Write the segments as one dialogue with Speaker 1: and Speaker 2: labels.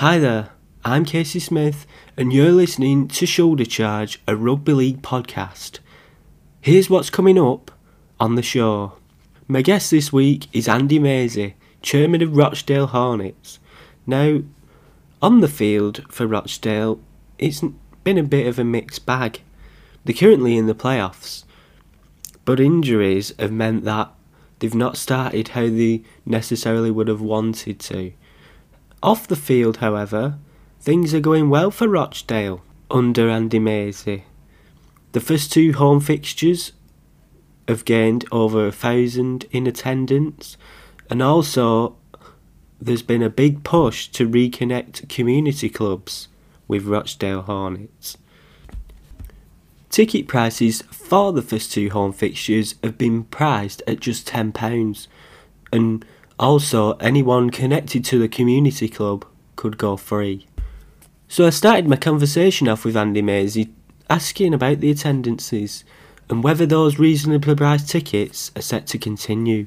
Speaker 1: Hi there, I'm Casey Smith, and you're listening to Shoulder Charge, a rugby league podcast. Here's what's coming up on the show. My guest this week is Andy Mazey, chairman of Rochdale Hornets. Now, on the field for Rochdale, it's been a bit of a mixed bag. They're currently in the playoffs, but injuries have meant that they've not started how they necessarily would have wanted to. Off the field, however, things are going well for Rochdale under Andy Mazey. The first two home fixtures have gained over a thousand in attendance, and also there's been a big push to reconnect community clubs with Rochdale Hornets. Ticket prices for the first two home fixtures have been priced at just £10, and also anyone connected to the community club could go free. So I started my conversation off with Andy Mazey asking about the attendances and whether those reasonably priced tickets are set to continue.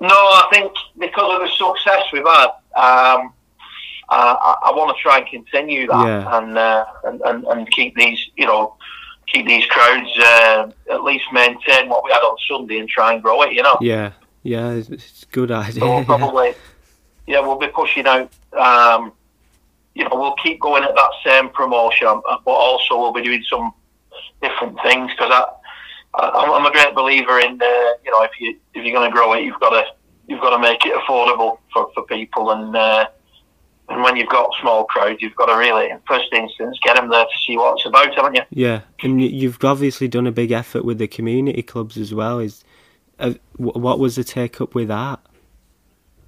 Speaker 2: No, I think because of the success we've had, um, uh, I, I want to try and continue that
Speaker 1: Yeah.
Speaker 2: and, uh, and, and and keep these, you know, keep these crowds uh, at least maintain what we had on Sunday and try and grow it. You know,
Speaker 1: Yeah, yeah, it's- good idea.
Speaker 2: so we'll
Speaker 1: yeah.
Speaker 2: probably, yeah, we'll be pushing out. Um, you know, we'll keep going at that same promotion, uh, but also we'll be doing some different things because I, I, I'm a great believer in, uh, you know, if you if you're going to grow it, you've got to you've got to make it affordable for, for people, and uh, and when you've got small crowds, you've got to really, in first instance, get them there to see what it's about, haven't you?
Speaker 1: Yeah, and you've obviously done a big effort with the community clubs as well. Is uh, what was the take up with that?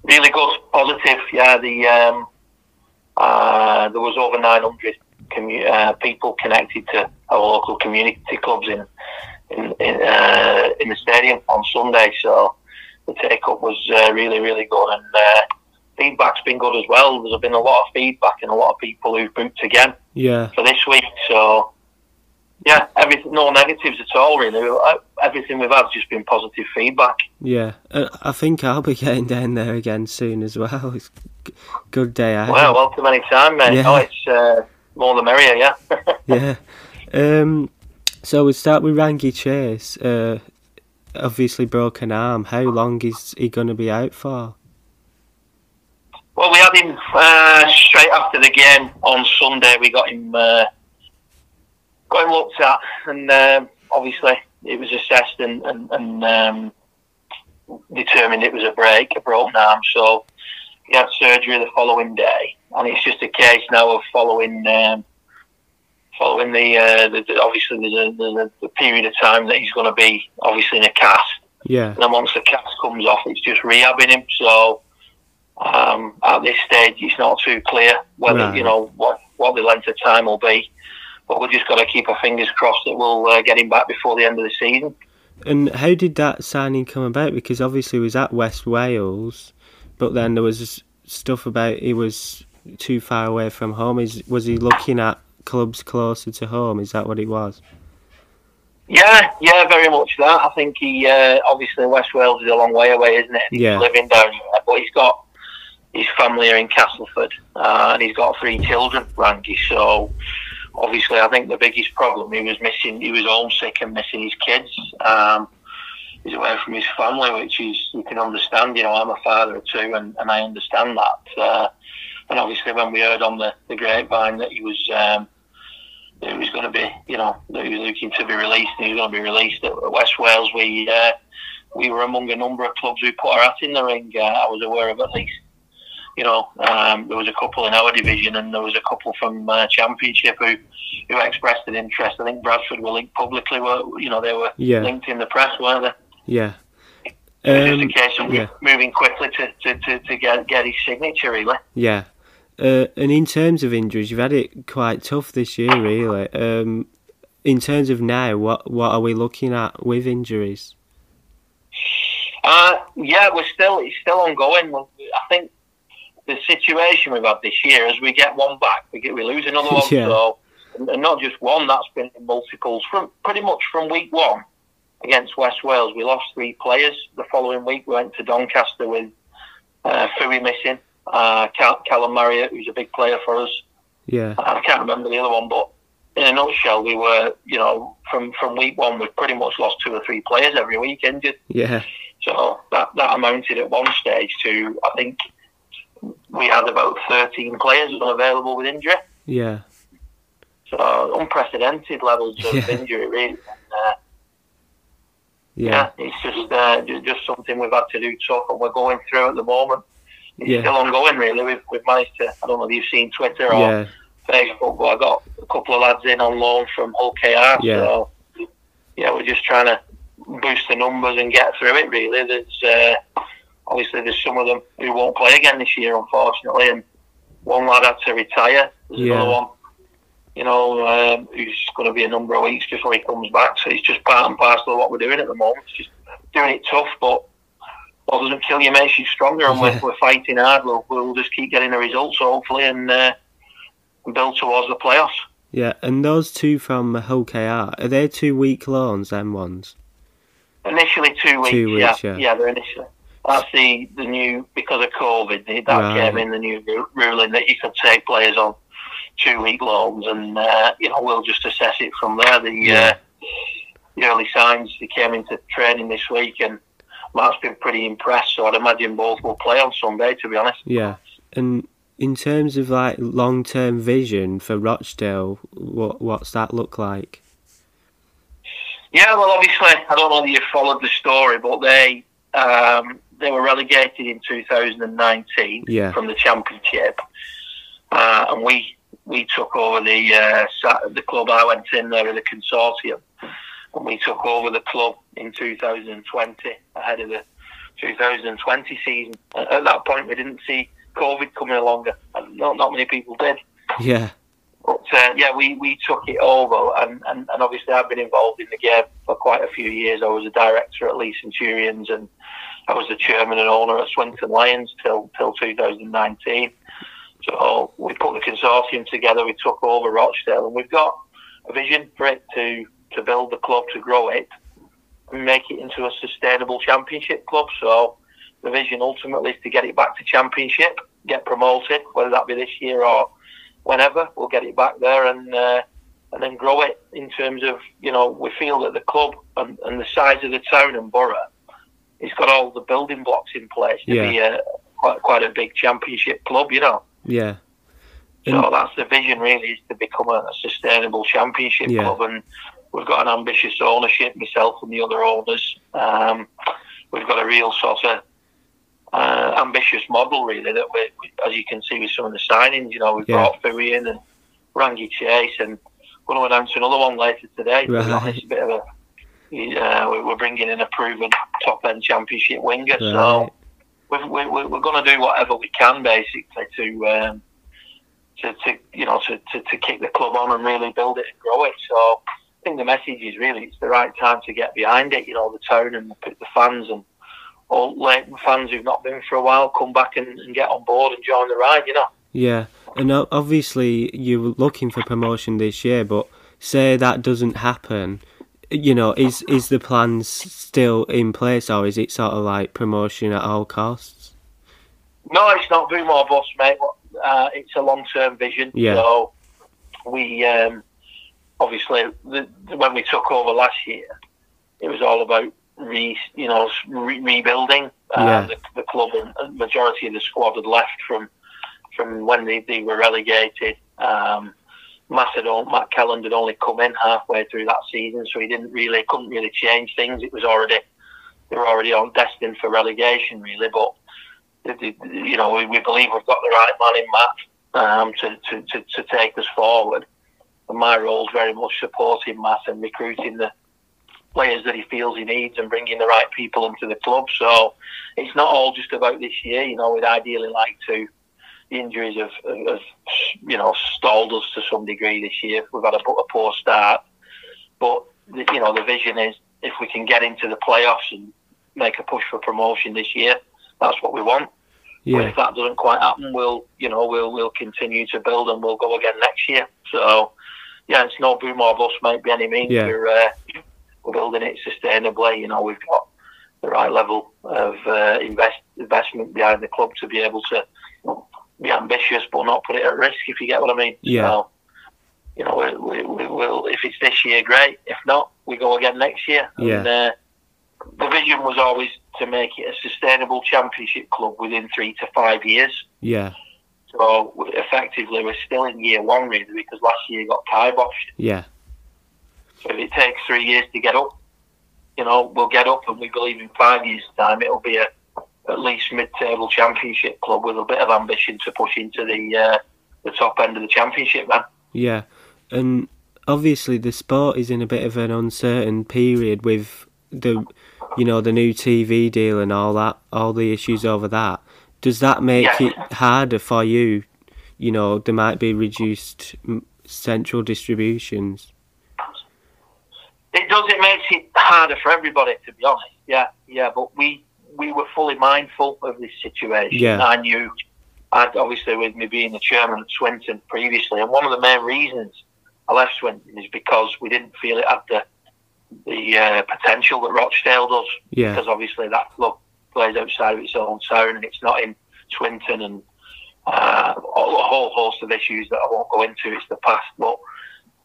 Speaker 2: Really good, positive. Yeah, the um, uh, there was over 900 commu- uh, people connected to our local community clubs in in in, uh, in the stadium on Sunday. So the take up was uh, really really good, and uh, feedback's been good as well. There's been a lot of feedback and a lot of people who've booked again
Speaker 1: Yeah,
Speaker 2: for this week. So. Yeah, everything, no negatives at all, really. Everything we've had has just been positive feedback.
Speaker 1: yeah. I think I'll be getting down there again soon as well. It's good day out.
Speaker 2: Well, welcome anytime, mate.
Speaker 1: Yeah.
Speaker 2: Oh, it's uh, more the merrier, yeah.
Speaker 1: yeah. Um. So we start with Rangi Chase. Uh, obviously broken arm. How long is he going to be out for?
Speaker 2: well, we had him uh, straight after the game on Sunday. We got him uh, got him looked at, and um, obviously it was assessed and and, and um, determined it was a break, a broken arm. So he had surgery the following day, and it's just a case now of following. Um, Following the, uh, the, the obviously the, the, the period of time that he's going to be obviously in a cast,
Speaker 1: Yeah,
Speaker 2: and then once the cast comes off, it's just rehabbing him. So um, at this stage, it's not too clear whether
Speaker 1: Right.
Speaker 2: you know what what the length of time will be. But we've just got to keep our fingers crossed that we'll uh, get him back before the end of the season.
Speaker 1: And how did that signing come about? Because obviously he was at West Wales, but then there was stuff about he was too far away from home. Is was he looking at clubs closer to home? Is that what it was?
Speaker 2: Yeah, yeah, very much that. I think he uh, obviously West Wales is a long way away, isn't it? And
Speaker 1: Yeah.
Speaker 2: He's living down there, but he's got his family are in Castleford, uh, and he's got three children, Rangi. So obviously, I think the biggest problem he was missing. He was homesick and missing his kids. Um, he's away from his family, which is you can understand. You know, I'm a father too, and, and I understand that. Uh, and obviously, when we heard on the, the grapevine that he was um, that he was going to be, you know, that he was looking to be released, and he was going to be released at West Wales, we uh, we were among a number of clubs who put our hat in the ring. Uh, I was aware of at least. You know, um, there was a couple in our division, and there was a couple from uh, Championship who who expressed an interest. I think Bradford were linked publicly. Were you know they were
Speaker 1: Yeah.
Speaker 2: linked in the press, weren't they?
Speaker 1: Yeah. Um,
Speaker 2: just a case of
Speaker 1: yeah.
Speaker 2: moving quickly to, to, to, to get get his signature, really.
Speaker 1: Yeah. Uh, and in terms of injuries, you've had it quite tough this year, really. Um, in terms of now, what what are we looking at with injuries?
Speaker 2: Uh, yeah, we're still it's still ongoing. I think the situation we've had this year, as we get one back, we get we lose another one.
Speaker 1: Yeah.
Speaker 2: So, and not just one. That's been in multiples from pretty much from week one against West Wales. We lost three players. The following week, we went to Doncaster with uh, Fui missing. uh, Callum Marriott, who's a big player for us.
Speaker 1: Yeah.
Speaker 2: I can't remember the other one, but in a nutshell, we were, you know, from, from week one, we pretty much lost two or three players every week injured.
Speaker 1: Yeah.
Speaker 2: So that, that amounted at one stage to, I think, we had about 13 players unavailable with injury.
Speaker 1: Yeah.
Speaker 2: So unprecedented levels of
Speaker 1: Yeah.
Speaker 2: injury, really. And, uh,
Speaker 1: Yeah.
Speaker 2: yeah, it's just uh, just something we've had to do tough, and we're going through at the moment. It's
Speaker 1: Yeah.
Speaker 2: still ongoing, really. We've, we've managed to. I don't know if you've seen Twitter or. Facebook, but I got a couple of lads in on loan from Hull KR.
Speaker 1: Yeah.
Speaker 2: So yeah, we're just trying to boost the numbers and get through it. Really, there's uh, obviously there's some of them who won't play again this year, unfortunately, and one lad had to retire. There's
Speaker 1: Yeah.
Speaker 2: another one, you know, um, who's going to be a number of weeks before he comes back. So it's just part and parcel of what we're doing at the moment. It's just doing it tough, but what doesn't kill you makes you stronger, and
Speaker 1: Yeah.
Speaker 2: we're, we're fighting hard. We'll, we'll just keep getting the results, hopefully, and, uh, and build towards the playoffs.
Speaker 1: Yeah. And those two from Hull KR, are they two week loans, them ones?
Speaker 2: Initially, two weeks.
Speaker 1: Two weeks, yeah.
Speaker 2: yeah, they're initially. That's the, the new because of COVID. the- That
Speaker 1: Right.
Speaker 2: came in the new ruling that you could take players on two week loans, and uh, you know we'll just assess it from there. The
Speaker 1: Yeah.
Speaker 2: uh, the early signs they came into training this week, and Mark's been pretty impressed. So I'd imagine both will play on Sunday. To be honest.
Speaker 1: Yeah. And in terms of like long term vision for Rochdale, what what's that look like?
Speaker 2: Yeah, well, obviously, I don't know if you followed the story, but they um, they were relegated in 2019
Speaker 1: Yeah.
Speaker 2: from the championship, uh, and we we took over the uh, the club. I went in there with a consortium, and we took over the club in 2020 ahead of the 2020 season. At at that point, we didn't see COVID coming along, and not not many people did.
Speaker 1: Yeah.
Speaker 2: But uh, yeah, we, we took it over, and, and, and obviously I've been involved in the game for quite a few years. I was a director at Leigh Centurions, and I was the chairman and owner at Swinton Lions till till 2019. So we put the consortium together. We took over Rochdale, and we've got a vision for it to to build the club, to grow it, and make it into a sustainable championship club. So the vision ultimately is to get it back to championship, get promoted, whether that be this year or whenever. We'll get it back there and uh, and then grow it in terms of you know we feel that the club and, and the size of the town and borough, it's got all the building blocks in place to
Speaker 1: Yeah.
Speaker 2: be a quite quite a big championship club. You know,
Speaker 1: Yeah.
Speaker 2: so
Speaker 1: And-
Speaker 2: that's the vision really is to become a, sustainable championship
Speaker 1: Yeah.
Speaker 2: club and. We've got an ambitious ownership, myself and the other owners. Um, we've got a real sort of uh, ambitious model, really. That we, as you can see with some of the signings, you know, we've
Speaker 1: Yeah.
Speaker 2: brought Fui in and Rangi Chase, and we're going to announce another one later today. To
Speaker 1: Right.
Speaker 2: honest, a bit of a, uh, we- we're bringing in a proven top end championship winger,
Speaker 1: Right.
Speaker 2: so we're, we're, we're going to do whatever we can basically to. Um, to, to you know to, to, to kick the club on and really build it and grow it. So I think the message is really it's the right time to get behind it. You know the town and the, the fans and all Leighton fans who've not been for a while come back and, and get on board and join the ride. You know.
Speaker 1: Yeah, and obviously you're looking for promotion this year, but say that doesn't happen, you know, is is the plans still in place, or is it sort of like promotion at all costs?
Speaker 2: No, it's not Boom or Bust, mate. Uh, it's a long-term vision.
Speaker 1: Yeah.
Speaker 2: So we um, obviously the, the, when we took over last year, it was all about re, you know re- rebuilding. Uh,
Speaker 1: Yeah.
Speaker 2: the, the club and majority of the squad had left from from when they, they were relegated. Um, Matt, had, Matt Calland had only come in halfway through that season, so he didn't really couldn't really change things. It was already they were already on destined for relegation, really. But you know, we, we believe we've got the right man in Matt um, to, to, to, to take us forward. And my role is very much supporting Matt and recruiting the players that he feels he needs and bringing the right people into the club. So it's not all just about this year. You know, we'd ideally like to. Injuries have, have you know stalled us to some degree this year. We've had a, a poor start, but the, you know the vision is if we can get into the playoffs and make a push for promotion this year, that's what we want. But
Speaker 1: Yeah,
Speaker 2: if that doesn't quite happen, we'll you know we'll we'll continue to build and we'll go again next year. So yeah, it's no boom or bust, mate, by any means.
Speaker 1: Yeah.
Speaker 2: We're uh, we're building it sustainably. You know, we've got the right level of uh, invest investment behind the club to be able to be ambitious but not put it at risk. If you get what I mean.
Speaker 1: Yeah.
Speaker 2: So, you know, we, we, we will. If it's this year, great. If not, we go again next year.
Speaker 1: Yeah.
Speaker 2: And, uh, the vision was always to make it a sustainable championship club within three to five years.
Speaker 1: Yeah.
Speaker 2: So effectively, we're still in year one really because last year got kiboshed.
Speaker 1: Yeah.
Speaker 2: So if it takes three years to get up, you know, we'll get up, and we believe in five years' time it'll be a at least mid-table championship club with a bit of ambition to push into the uh, the top end of the championship. Man,
Speaker 1: Yeah. And obviously the sport is in a bit of an uncertain period with the you know, the new TV deal and all that, all the issues over that. Does that make
Speaker 2: Yeah.
Speaker 1: it harder for you? You know, there might be reduced central distributions.
Speaker 2: it does. It makes it harder for everybody, to be honest. Yeah, yeah. But we we were fully mindful of this situation.
Speaker 1: Yeah.
Speaker 2: I knew. I'd obviously with me being the chairman at Swinton previously, and one of the main reasons I left Swinton is because we didn't feel it had the the uh, potential that Rochdale does.
Speaker 1: Yeah.
Speaker 2: Because obviously that club plays outside of its own town, and it's not in Swinton, and uh, a whole host of issues that I won't go into. It's the past, but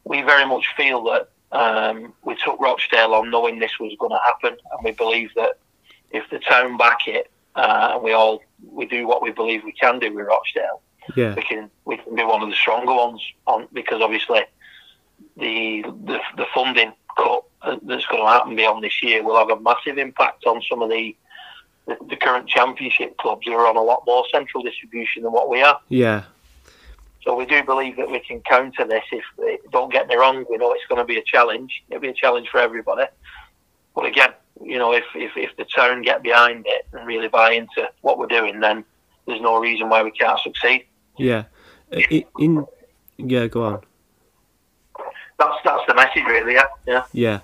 Speaker 2: we very much feel that um, we took Rochdale on knowing this was going to happen, and we believe that if the town back it, uh, and we all we do what we believe we can do with Rochdale,
Speaker 1: Yeah.
Speaker 2: we can we can be one of the stronger ones on because obviously the the, the funding cut uh, that's going to happen beyond this year will have a massive impact on some of the, the the current championship clubs who are on a lot more central distribution than what we are.
Speaker 1: Yeah.
Speaker 2: So we do believe that we can counter this. If don't get me wrong, we know it's going to be a challenge. It'll be a challenge for everybody. But again, you know, if if, if the town get behind it and really buy into what we're doing, then there's no reason why we can't succeed.
Speaker 1: Yeah. Uh, i- In yeah, go on.
Speaker 2: That's that's the message, really. Yeah, yeah.
Speaker 1: Yeah.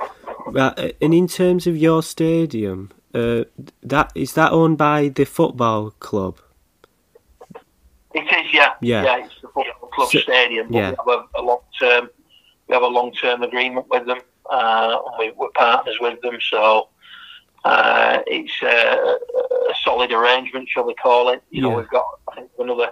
Speaker 1: Uh, and in terms of your stadium, uh, that is that owned by the football club?
Speaker 2: It is, yeah,
Speaker 1: Yeah.
Speaker 2: It's the football club
Speaker 1: So-
Speaker 2: stadium, but
Speaker 1: yeah.
Speaker 2: we have a, a long term. We have a long term agreement with them, uh, we, we're partners with them. So uh, it's a, a solid arrangement, shall we call it? You know, we've got I think another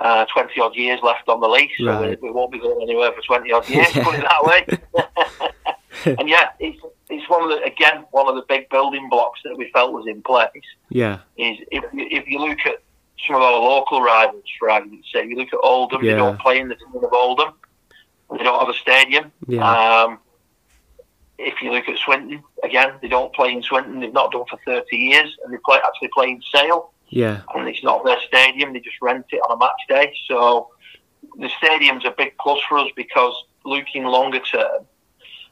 Speaker 2: uh, twenty odd years left on the lease, so
Speaker 1: Right.
Speaker 2: we, we won't be going anywhere for twenty odd years.
Speaker 1: Yeah.
Speaker 2: Put it that way. and yeah, it's it's one of the again one of the big building blocks that we felt was in place
Speaker 1: Yeah.
Speaker 2: is if you, if you look at some of our local rivals, for argument's sake, you look at Oldham,
Speaker 1: Yeah.
Speaker 2: they don't play in the town of Oldham, they don't have a stadium.
Speaker 1: Yeah.
Speaker 2: Um, if you look at Swinton, again, they don't play in Swinton, they've not done for 30 years, and they play actually play in Sale,
Speaker 1: Yeah.
Speaker 2: and it's not their stadium, they just rent it on a match day. So the stadium's a big plus for us because looking longer term,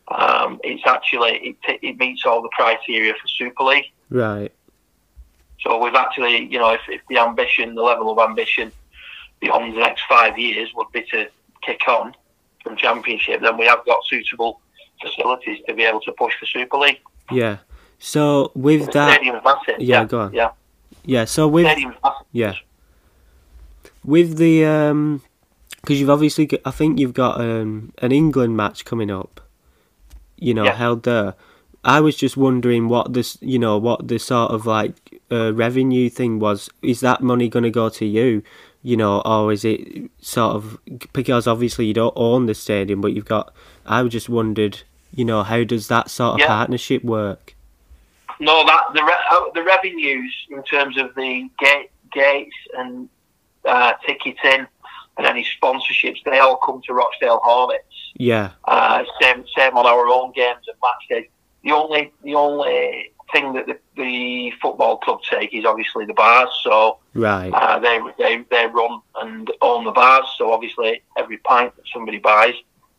Speaker 2: um, it's actually, it, it meets all the criteria for Super League.
Speaker 1: Right.
Speaker 2: So we've actually, you know, if, if the ambition, the level of ambition beyond the next five years would be to kick on from Championship, then we have got suitable facilities to be able to push for Super League.
Speaker 1: Yeah. So with
Speaker 2: The
Speaker 1: that,
Speaker 2: massive.
Speaker 1: Yeah, go on.
Speaker 2: Yeah,
Speaker 1: yeah. So with yeah, with the um, because you've obviously got, I think you've got um an England match coming up. You know,
Speaker 2: Yeah.
Speaker 1: held there. I was just wondering what this, you know, what the sort of like uh, revenue thing was. Is that money going to go to you, you know, or is it sort of because obviously you don't own the stadium, but you've got. I was just wondered, you know, how does that sort of
Speaker 2: Yeah.
Speaker 1: partnership work?
Speaker 2: No, that the re- uh, the revenues in terms of the gate gates and uh, ticketing and any sponsorships, they all come to Rochdale Hornets.
Speaker 1: Yeah,
Speaker 2: Uh, same same on our own games and match days. The only the only thing that the, the football club take is obviously the bars. So
Speaker 1: right.
Speaker 2: uh, they they they run and own the bars. So obviously every pint that somebody buys,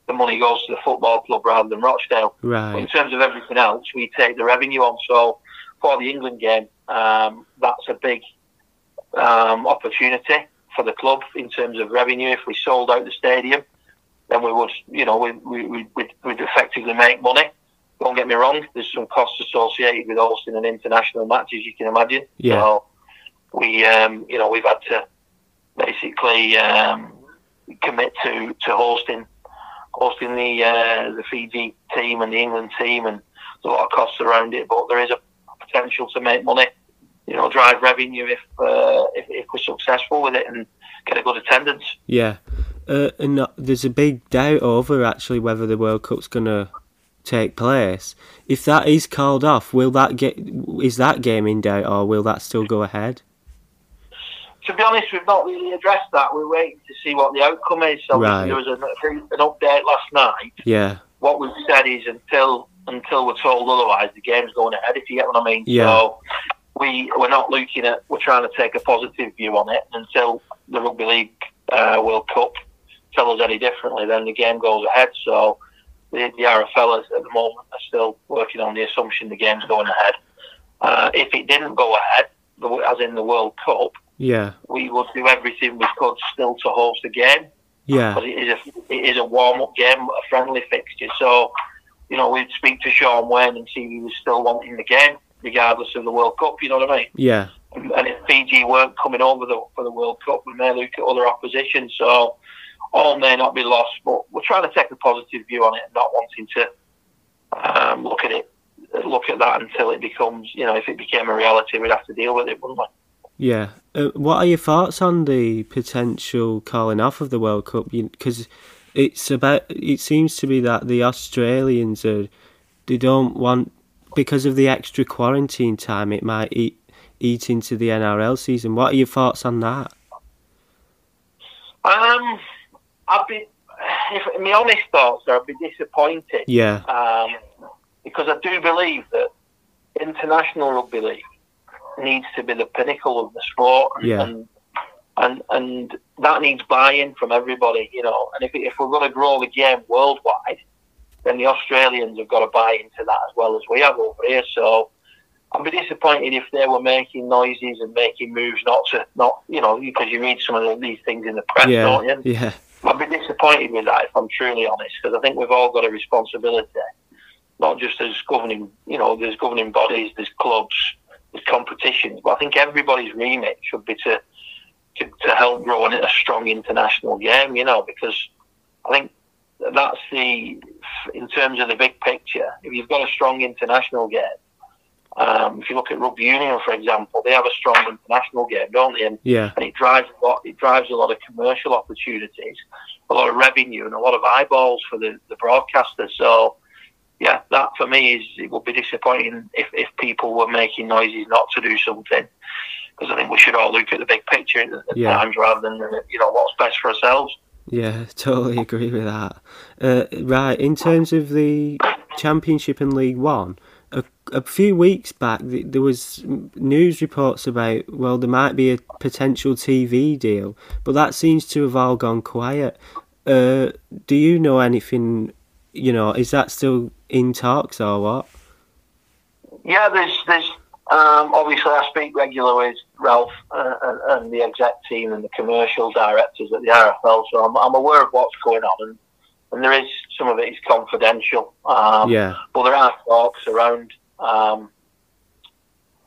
Speaker 2: the money goes to the football club rather than Rochdale. But in terms of everything else, we take the revenue on. So for the England game, um, that's a big um, opportunity for the club in terms of revenue. If we sold out the stadium, then we would, you know, we, we, we, we'd, we'd effectively make money. Don't get me wrong, there's some costs associated with hosting an international match, as you can imagine.
Speaker 1: Yeah.
Speaker 2: So we, um, you know, we've had to basically um, commit to, to hosting hosting the uh, the Fiji team and the England team, and there's a lot of costs around it. But there is a potential to make money. You know, drive revenue if uh, if, if we're successful with it and get a good attendance.
Speaker 1: Yeah, uh, and there's a big doubt over actually whether the World Cup's going to take place. If that is called off, will that get is that game in doubt or will that still go ahead?
Speaker 2: To be honest, we've not really addressed that. We're waiting to see what the outcome is. So
Speaker 1: Right.
Speaker 2: there was an, an update last night.
Speaker 1: Yeah,
Speaker 2: What we've said is until until we're told otherwise, the game's going ahead. If you get what I mean.
Speaker 1: Yeah.
Speaker 2: So we we're not looking at. We're trying to take a positive view on it until the rugby league uh, World Cup tell us any differently. Then the game goes ahead. So the, the RFL at the moment are still working on the assumption the game's going ahead. Uh, if it didn't go ahead, as in the World Cup,
Speaker 1: yeah,
Speaker 2: we would do everything we could still to host the game.
Speaker 1: yeah,
Speaker 2: But it is a it is a warm up game, a friendly fixture. So, you know, we'd speak to Shaun Wane and see if he was still wanting the game, regardless of the World Cup. You know what I mean?
Speaker 1: yeah,
Speaker 2: And, and if Fiji weren't coming over the, for the World Cup, we may look at other opposition. So, all may not be lost. But we're trying to take a positive view on it, and not wanting to um, look at it, look at that until it becomes, you know, if it became a reality, we'd have to deal with it, wouldn't we?
Speaker 1: Yeah. Uh, what are your thoughts on the potential calling off of the World Cup? Because it's about. It seems to be that the Australians are. They don't want because of the extra quarantine time. It might eat eat into the NRL season. What are your thoughts on that?
Speaker 2: Um, I'd be, if my honest thoughts are, I'd be disappointed
Speaker 1: Yeah,
Speaker 2: um, because I do believe that international rugby league needs to be the pinnacle of the sport, and
Speaker 1: Yeah.
Speaker 2: and, and and that needs buy-in from everybody, you know. And if if we're going to grow the game worldwide, then the Australians have got to buy into that as well as we have over here. So. I'd be disappointed if they were making noises and making moves not to, not you know, because you read some of these things in the press, don't you?
Speaker 1: yeah,
Speaker 2: I'd be disappointed with that if I'm truly honest, because I think we've all got a responsibility, not just as governing, you know, there's governing bodies, there's clubs, there's competitions, but I think everybody's remit should be to to, to help grow a strong international game, you know, because I think that's the, in terms of the big picture, if you've got a strong international game, um, if you look at rugby union, for example, they have a strong international game, don't they? And
Speaker 1: yeah,
Speaker 2: and it drives a lot. It drives a lot of commercial opportunities, a lot of revenue, and a lot of eyeballs for the the broadcasters. So, yeah, that for me is it would be disappointing if if people were making noises not to do something, because I think we should all look at the big picture at,
Speaker 1: Yeah.
Speaker 2: times rather than you know what's best for ourselves.
Speaker 1: yeah. Totally agree with that. Uh, right, in terms of the Championship and League One, a, a few weeks back th- there was news reports about well there might be a potential TV deal, but that seems to have all gone quiet. Uh, do you know anything? You know, is that still in talks or what?
Speaker 2: Yeah, there's there's um, obviously I speak regularly with Ralph uh, and, and the exec team and the commercial directors at the RFL, so I'm, I'm aware of what's going on, and, and there is some of it is confidential. Um,
Speaker 1: Yeah,
Speaker 2: But there are talks around um,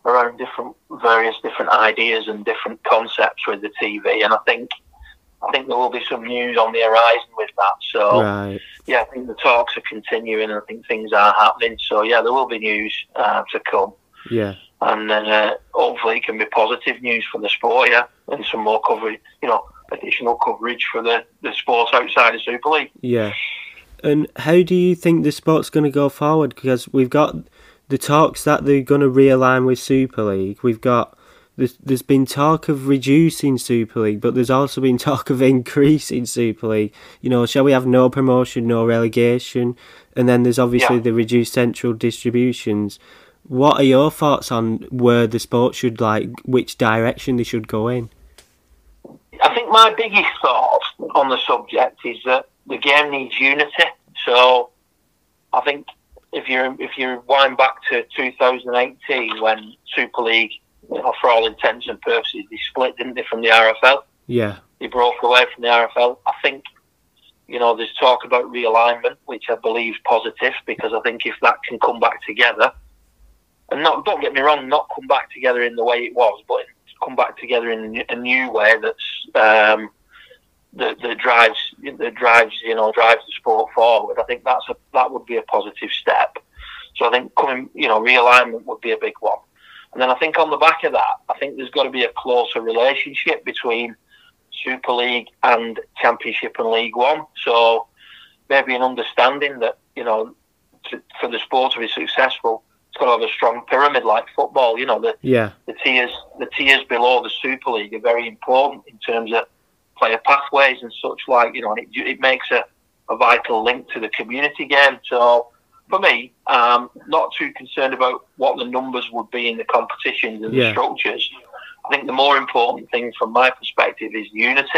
Speaker 2: around different various different ideas and different concepts with the TV, and I think I think there will be some news on the horizon with that. So
Speaker 1: right.
Speaker 2: yeah, I think the talks are continuing, and I think things are happening. So yeah, there will be news uh, to come,
Speaker 1: Yeah,
Speaker 2: and uh, hopefully it can be positive news for the sport. Yeah, and some more coverage, you know, additional coverage for the the sports outside of Super League.
Speaker 1: yeah. And how do you think the sport's going to go forward? Because we've got the talks that they're going to realign with Super League. We've got there's, there's been talk of reducing Super League, but there's also been talk of increasing Super League. You know, shall we have no promotion, no relegation? And then there's obviously
Speaker 2: Yeah.
Speaker 1: the reduced central distributions. What are your thoughts on where the sport should like, which direction they should go in?
Speaker 2: I think my biggest thought on the subject is that the game needs unity. So I think if you if you wind back to 2018 when Super League, for all intents and purposes, they split, didn't they, from the RFL?
Speaker 1: Yeah,
Speaker 2: They broke away from the RFL. I think you know there's talk about realignment, which I believe is positive because I think if that can come back together, and not don't get me wrong, not come back together in the way it was, but come back together in a new way that's um, that, that drives that drives you know drives the sport forward. I think that's a that would be a positive step. So I think coming you know realignment would be a big one. And then I think on the back of that, I think there's got to be a closer relationship between Super League and Championship and League One. So maybe an understanding that you know to, for the sport to be successful, it's got to have a strong pyramid like football. You know the
Speaker 1: yeah
Speaker 2: the tiers the tiers below the Super League are very important in terms of player pathways and such like. You know, and it, it makes a, a vital link to the community game. So for me, um, not too concerned about what the numbers would be in the competitions and
Speaker 1: Yeah.
Speaker 2: the structures. I think the more important thing from my perspective is unity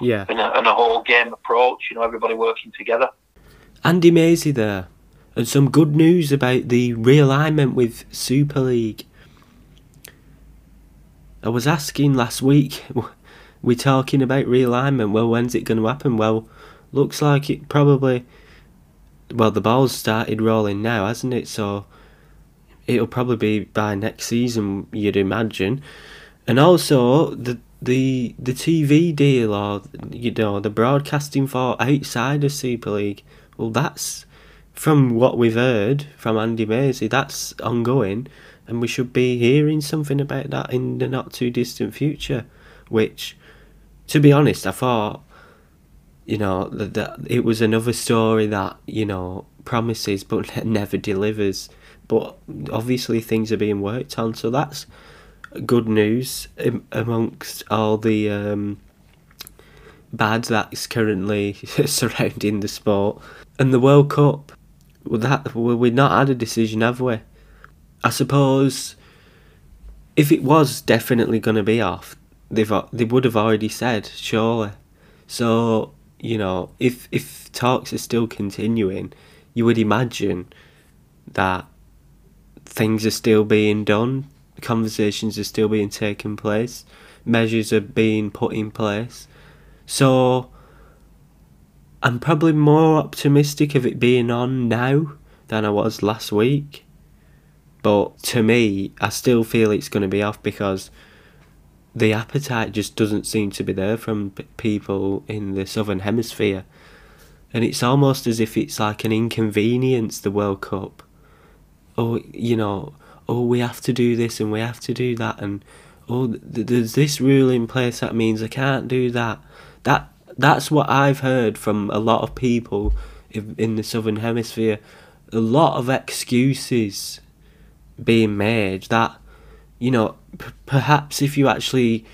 Speaker 1: yeah.
Speaker 2: and a, and a whole game approach. You know, everybody working together.
Speaker 1: Andy Mazey there, and some good news about the realignment with Super League. I was asking last week, we're talking about realignment. Well, when's it going to happen? Well, looks like it probably. Well, the ball's started rolling now, hasn't it? So it'll probably be by next season, you'd imagine. And also the the the TV deal or you know the broadcasting for outside of Super League. Well, that's from what we've heard from Andy Mazey. That's ongoing, and we should be hearing something about that in the not too distant future. Which, to be honest, I thought you know that, that it was another story that you know promises but never delivers. But obviously things are being worked on, so that's good news am- amongst all the um, bad that's currently surrounding the sport. And the World Cup, well, that well, we've not had a decision, have we? I suppose if it was definitely going to be off, they've they would have already said surely. So you know, if if talks are still continuing, you would imagine that things are still being done, conversations are still being taken place, measures are being put in place. So I'm probably more optimistic of it being on now than I was last week. But to me, I still feel it's going to be off because the appetite just doesn't seem to be there from p- people in the southern hemisphere. And it's almost as if it's like an inconvenience, the World Cup. Oh, you know, oh, we have to do this and we have to do that, and oh, th- there's this rule in place that means I can't do that. That that's what I've heard from a lot of people in, in the southern hemisphere. A lot of excuses being made that you know p- perhaps if you actually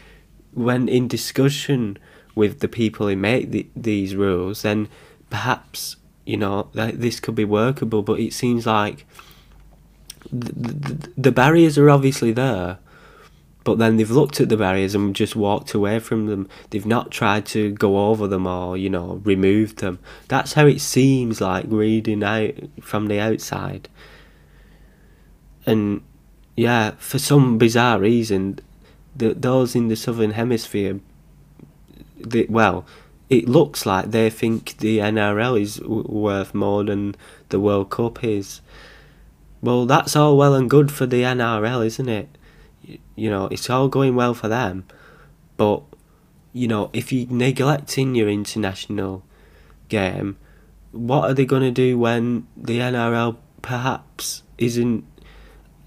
Speaker 1: went in discussion with the people who make the, these rules then perhaps you know that this could be workable. But it seems like the, the barriers are obviously there but then they've looked at the barriers and just walked away from them. They've not tried to go over them or you know remove them. That's how it seems like reading out from the outside. And yeah, for some bizarre reason, the, those in the southern hemisphere, well, it looks like they think the NRL is w- worth more than the World Cup is. Well, that's all well and good for the NRL, isn't it? Y- You know, it's all going well for them, but you know, if you're neglecting your international game, what are they going to do when the NRL perhaps isn't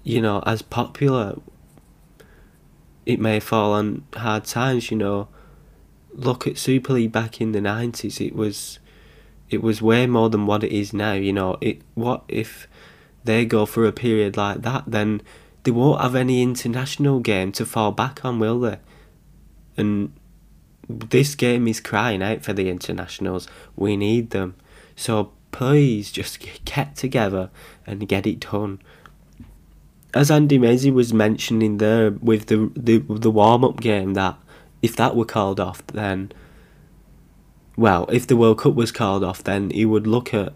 Speaker 1: you know, as popular, it may fall on hard times. You know, look at Super League back in the nineties. It was, it was way more than what it is now. You know, it. What if they go for a period like that? Then they won't have any international game to fall back on, will they? And this game is crying out for the internationals. We need them. So please just get together and get it done as Andy Mazey was mentioning there with the the the warm up game that if that were called off then well if the World Cup was called off then he would look at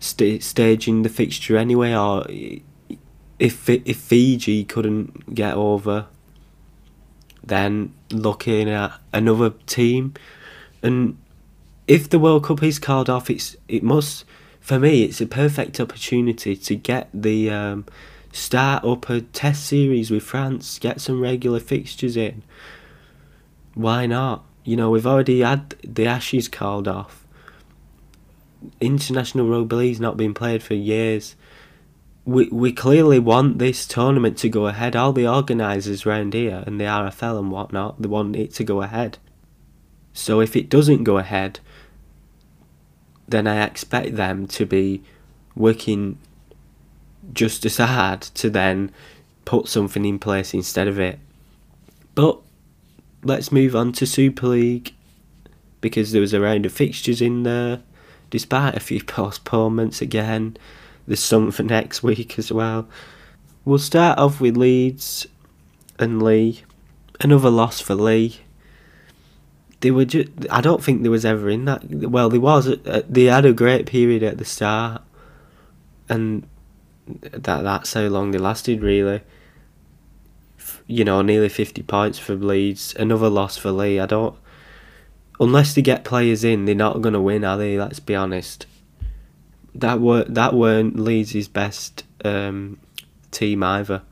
Speaker 1: sta staging the fixture anyway or if if Fiji couldn't get over then looking at another team. And if the World Cup is called off it's it must for me it's a perfect opportunity to get the um, start up a test series with France, get some regular fixtures in. Why not? You know, we've already had the Ashes called off. International rugby league's not been played for years. we we clearly want this tournament to go ahead. All the organisers round here and the RFL and whatnot, they want it to go ahead. So if it doesn't go ahead, then I expect them to be working just as hard to then put something in place instead of it. But let's move on to Super League because there was a round of fixtures in there, despite a few postponements again. There's some for next week as well. We'll start off with Leeds and Leigh. Another loss for Leigh. They were just. I don't think there was ever in that. Well, there was. Uh, they had a great period at the start, and that that's how long they lasted. Really. You know, nearly fifty points for Leeds. Another loss for Leigh. I don't. Unless they get players in, they're not going to win, are they? Let's be honest that were that weren't Leeds' best um, team either.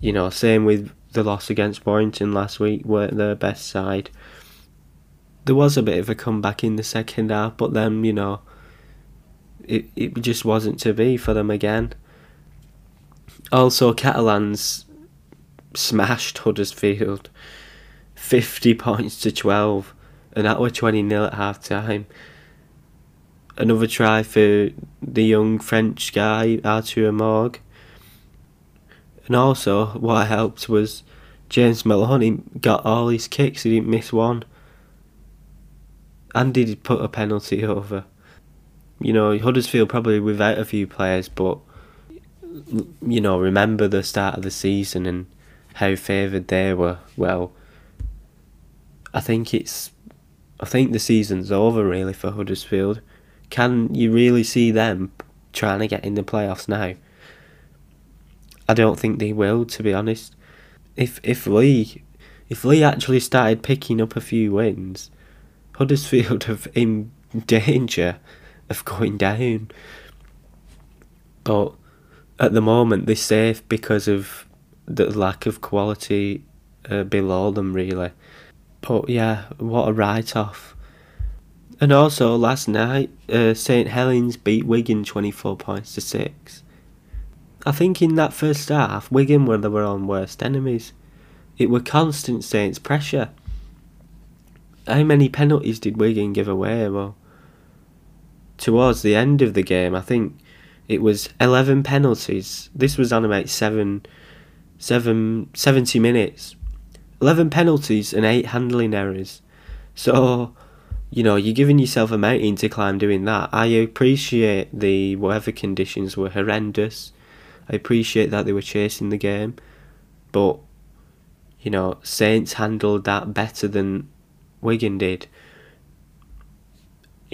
Speaker 1: You know, same with the loss against Warrington last week, weren't their best side. There was a bit of a comeback in the second half, but then you know, it it just wasn't to be for them again. Also, Catalans smashed Huddersfield, fifty points to twelve, and that were twenty 0 at half time another try for the young French guy, Arthur Mourgue. And also, what helped was James Maloney got all his kicks, he didn't miss one. And he did put a penalty over. You know, Huddersfield probably without a few players, but, you know, remember the start of the season and how favoured they were. Well, I think it's. I think the season's over really for Huddersfield. Can you really see them trying to get in the playoffs now? I don't think they will, to be honest. If if Leigh if Leigh actually started picking up a few wins, Huddersfield are in danger of going down. But at the moment, they're safe because of the lack of quality uh, below them, really. But yeah, what a write off. And also last night, uh, St Helens beat Wigan 24 points to 6. I think in that first half, Wigan were their own worst enemies. It were constant Saints pressure. How many penalties did Wigan give away? Well, towards the end of the game, I think it was 11 penalties. This was about 7, 7, 70 minutes. 11 penalties and 8 handling errors. So you know, you're giving yourself a mountain to climb doing that. I appreciate the weather conditions were horrendous. I appreciate that they were chasing the game, but you know, Saints handled that better than Wigan did.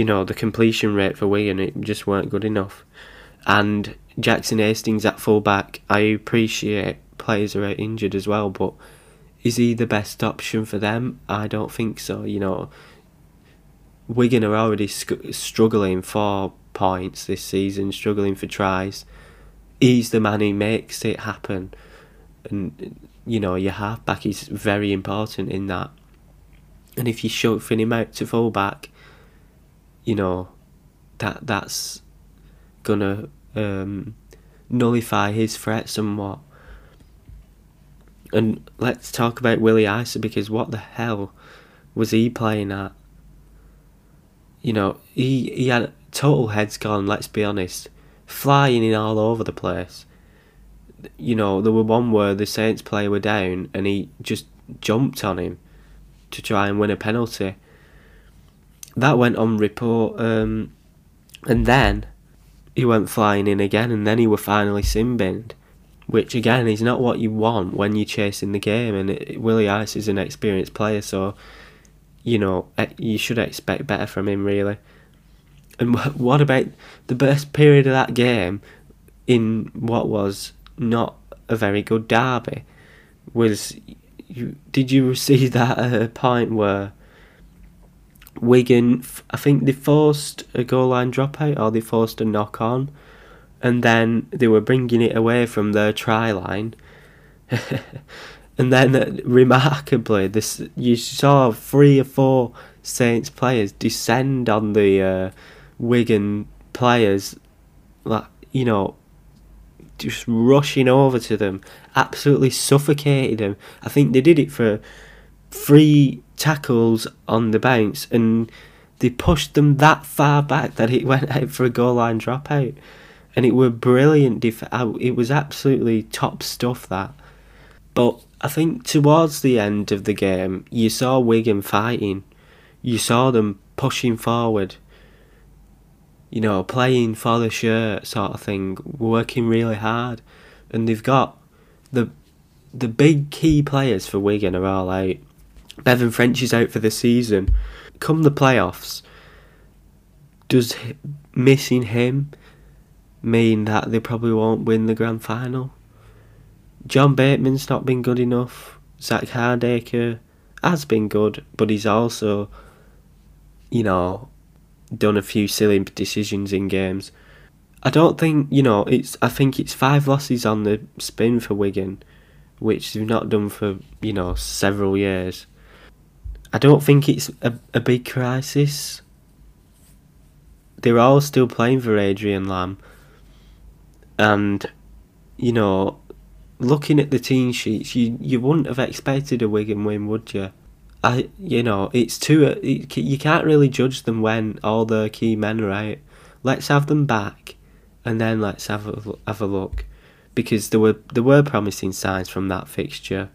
Speaker 1: You know, the completion rate for Wigan it just weren't good enough. And Jackson Hastings at fullback, I appreciate players are injured as well, but is he the best option for them? I don't think so. You know, Wigan are already sc- struggling for points this season, struggling for tries. He's the man who makes it happen, and you know your halfback is very important in that. And if you shove him out to fullback, you know that that's gonna um, nullify his threat somewhat. And let's talk about Willie Isa because what the hell was he playing at? you know, he he had total heads gone. Let's be honest, flying in all over the place. You know, there were one where the Saints player were down and he just jumped on him to try and win a penalty. That went on report, um, and then he went flying in again, and then he were finally sin binned, which again is not what you want when you're chasing the game. And it, Willie Isa is an experienced player, so you know, you should expect better from him, really. And what about the best period of that game in what was not a very good derby? Was you, did you see that uh, point where Wigan, I think they forced a goal line dropout or they forced a knock on, and then they were bringing it away from their try line. And then, uh, remarkably, this you saw three or four Saints players descend on the uh, Wigan players, like you know, just rushing over to them, absolutely suffocated them. I think they did it for three tackles on the bounce, and they pushed them that far back that it went out for a goal line dropout. And it were brilliant. Def- it was absolutely top stuff that. But I think towards the end of the game, you saw Wigan fighting. You saw them pushing forward. You know, playing for the shirt sort of thing, working really hard, and they've got the the big key players for Wigan are all out. Bevan French is out for the season. Come the playoffs, does missing him mean that they probably won't win the grand final? John Bateman's not been good enough. Zak Hardaker has been good, but he's also, you know, done a few silly decisions in games. I don't think you know it's. I think it's five losses on the spin for Wigan, which they've not done for you know several years. I don't think it's a, a big crisis. They're all still playing for Adrian Lam. And, you know, looking at the team sheets, you, you wouldn't have expected a Wigan win, would you? I, you know, it's too. It, you can't really judge them when all the key men are out. Let's have them back, and then let's have a, have a look, because there were there were promising signs from that fixture.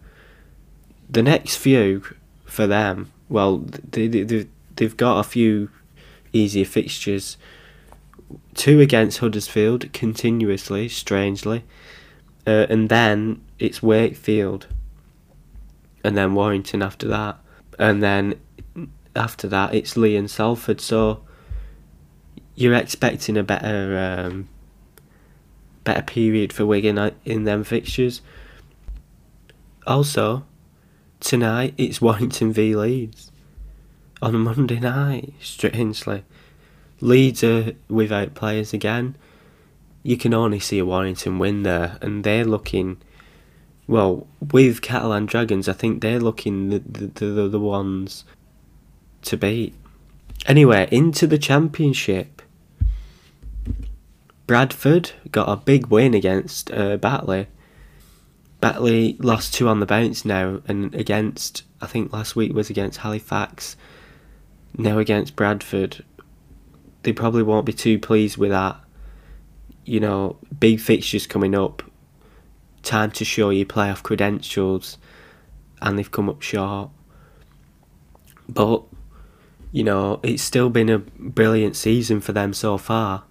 Speaker 1: The next few for them. Well, they, they, they've got a few easier fixtures. Two against Huddersfield continuously, strangely. Uh, and then it's Wakefield. And then Warrington after that. And then after that, it's Leigh and Salford. So you're expecting a better um, better period for Wigan uh, in them fixtures. Also, Tonight it's Warrington v Leeds. On a Monday night, strangely. Leeds are without players again. You can only see a Warrington win there, and they're looking. Well, with Catalan Dragons, I think they're looking the, the, the, the ones to beat. Anyway, into the Championship. Bradford got a big win against uh, Batley. Batley lost two on the bounce now, and against I think last week was against Halifax, now against Bradford. They probably won't be too pleased with that. You know, big fixtures coming up. Time to show your playoff credentials, and they've come up short. But you know, it's still been a brilliant season for them so far,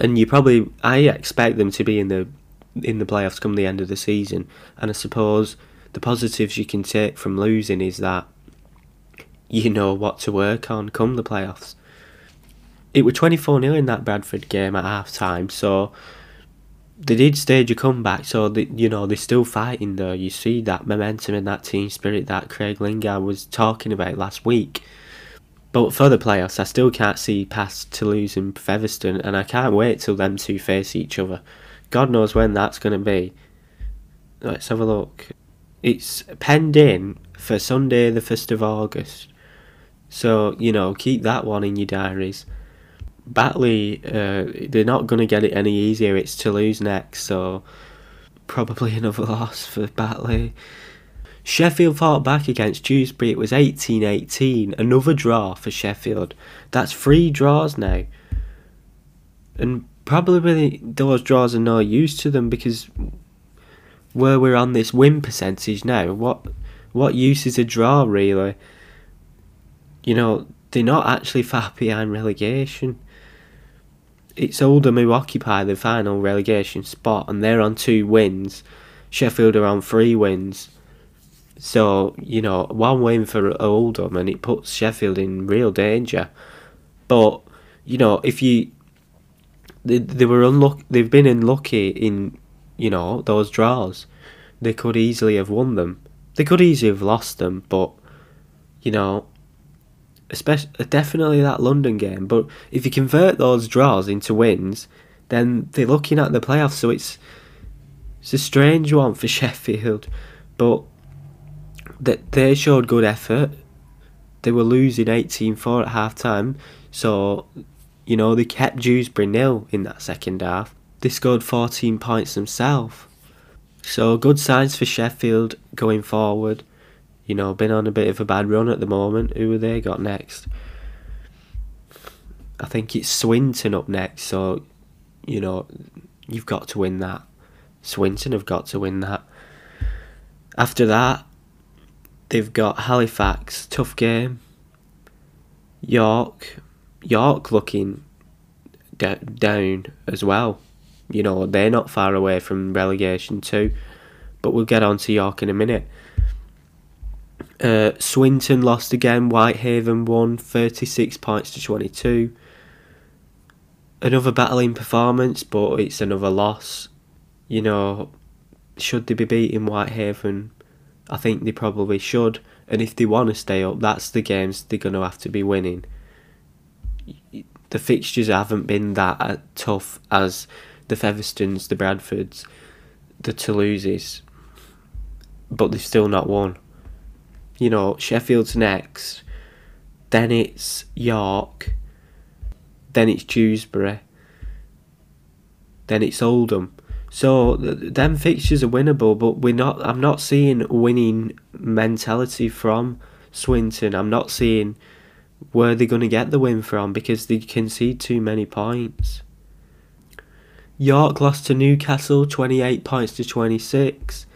Speaker 1: and you probably I expect them to be in the in the playoffs come the end of the season. And I suppose the positives you can take from losing is that you know what to work on come the playoffs. It was 24 0 in that Bradford game at half time, so they did stage a comeback, so they, you know they're still fighting though. You see that momentum and that team spirit that Craig Lingard was talking about last week. But for the playoffs, I still can't see past Toulouse and Featherstone, and I can't wait till them two face each other. God knows when that's going to be. Let's have a look. It's penned in for Sunday, the 1st of August. So, you know, keep that one in your diaries. Batley, uh, they're not going to get it any easier. It's Toulouse next, so probably another loss for Batley. Sheffield fought back against Dewsbury. It was 18 18. Another draw for Sheffield. That's three draws now. And probably those draws are no use to them because where we're on this win percentage now, what what use is a draw really? You know, they're not actually far behind relegation. It's Oldham who occupy the final relegation spot and they're on two wins. Sheffield are on three wins. So, you know, one win for Oldham and it puts Sheffield in real danger. But, you know, if you they, they were unlucky. They've been unlucky in you know those draws. They could easily have won them. They could easily have lost them, but you know, especially definitely that London game. But if you convert those draws into wins, then they're looking at the playoffs. So it's it's a strange one for Sheffield, but that they showed good effort. They were losing 18-4 at half time, so you know, they kept Dewsbury nil in that second half. they scored 14 points themselves. So good signs for Sheffield going forward. You know, been on a bit of a bad run at the moment. Who have they got next? I think it's Swinton up next. So, you know, you've got to win that. Swinton have got to win that. After that, they've got Halifax, tough game. York, York looking d- down as well. You know, they're not far away from relegation too, but we'll get on to York in a minute. Uh, Swinton lost again. Whitehaven won 36 points to 22. Another battling performance, but it's another loss. You know, should they be beating Whitehaven? I think they probably should. And if they want to stay up, that's the games they're going to have to be winning. The fixtures haven't been that uh, tough as the Featherstones, the Bradfords, the Toulouses, but they've still not won. You know, Sheffield's next, then it's York, then it's Dewsbury, then it's Oldham. So them fixtures are winnable, but we're not. I'm not seeing winning mentality from Swinton. I'm not seeing where they're going to get the win from because they concede too many points. York lost to Newcastle 28 points to 26.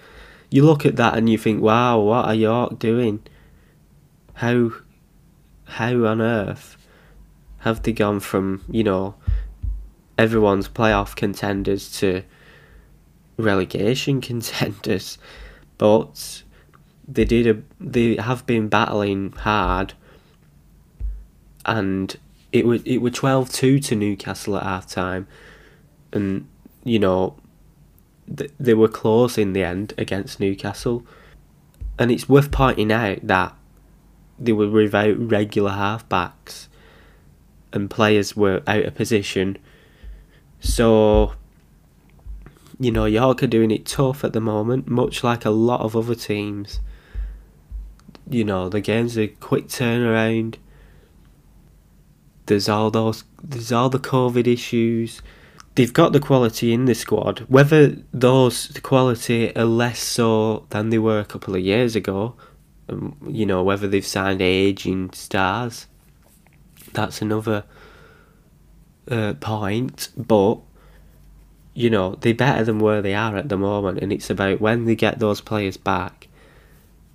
Speaker 1: You look at that and you think, wow, what are York doing? How how on earth have they gone from, you know, everyone's playoff contenders to relegation contenders? But they did a they have been battling hard and it was it was 12-2 to Newcastle at half time and you know th- they were close in the end against Newcastle, and it's worth pointing out that they were without regular halfbacks, and players were out of position. So, you know, York are doing it tough at the moment, much like a lot of other teams. You know, the game's a quick turnaround. There's all those, there's all the COVID issues they've got the quality in the squad. Whether those the quality are less so than they were a couple of years ago, um, you know, whether they've signed aging stars, that's another uh, point. But you know, they're better than where they are at the moment, and it's about when they get those players back,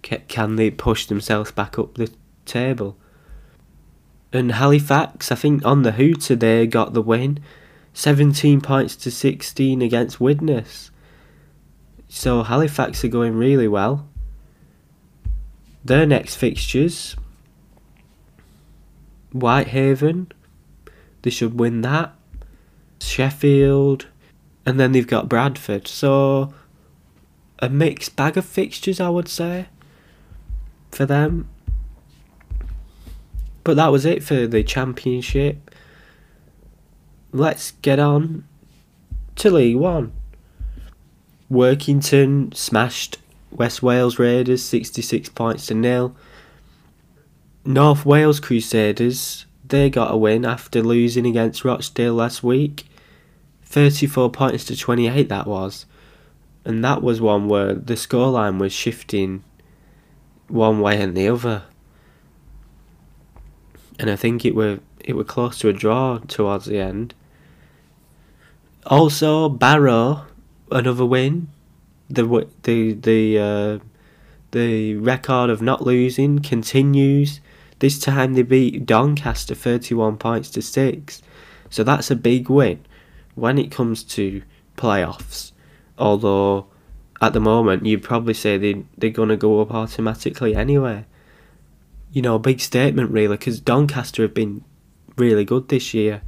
Speaker 1: can they push themselves back up the table? And Halifax, I think on the Hooter, they got the win 17 points to 16 against Widnes. So Halifax are going really well. Their next fixtures Whitehaven, they should win that. Sheffield, and then they've got Bradford. So a mixed bag of fixtures, I would say, for them. But that was it for the championship let's get on to League One. Workington smashed West Wales Raiders 66 points to nil. North Wales Crusaders, they got a win after losing against Rochdale last week. 34 points to 28 that was. And that was one where the scoreline was shifting one way and the other. And I think it were it were close to a draw towards the end. Also, Barrow, another win. The the the uh, the record of not losing continues. This time they beat Doncaster thirty-one points to six, so that's a big win when it comes to playoffs. Although at the moment you'd probably say they they're gonna go up automatically anyway. You know, a big statement really, because Doncaster have been really good this year.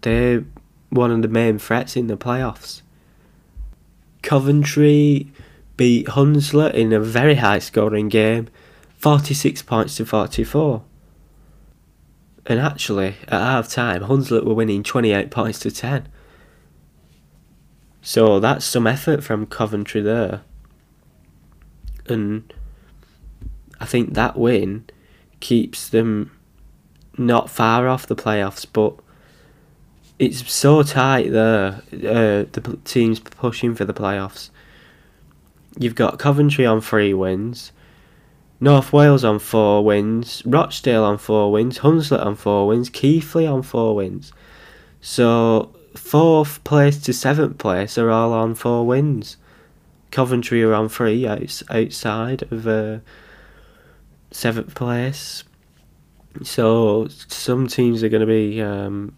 Speaker 1: They're one of the main threats in the playoffs. Coventry beat Hunslet in a very high scoring game, 46 points to 44. And actually, at half time, Hunslet were winning 28 points to 10. So that's some effort from Coventry there. And I think that win keeps them not far off the playoffs, but it's so tight there. Uh, the teams pushing for the playoffs. You've got Coventry on three wins, North Wales on four wins, Rochdale on four wins, Hunslet on four wins, Keighley on four wins. So fourth place to seventh place are all on four wins. Coventry are on three outs- outside of uh, seventh place. So some teams are going to be um,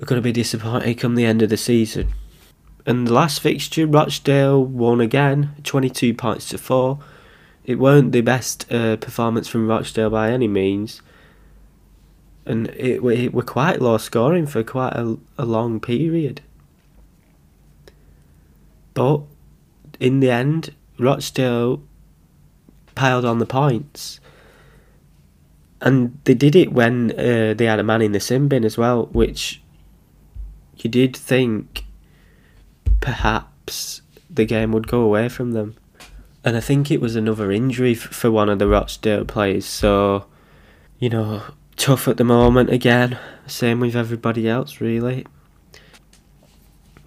Speaker 1: are going to be disappointed come the end of the season. And the last fixture, Rochdale won again, 22 points to 4. It weren't the best uh, performance from Rochdale by any means. And it, it were quite low scoring for quite a, a long period. But in the end, Rochdale piled on the points. And they did it when uh, they had a man in the sin bin as well, which you did think perhaps the game would go away from them. And I think it was another injury f- for one of the Rochdale players, so, you know, tough at the moment again. Same with everybody else, really.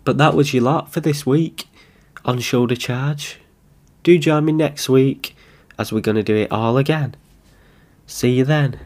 Speaker 1: But that was your lot for this week on Shoulder Charge. Do join me next week as we're going to do it all again. See you then.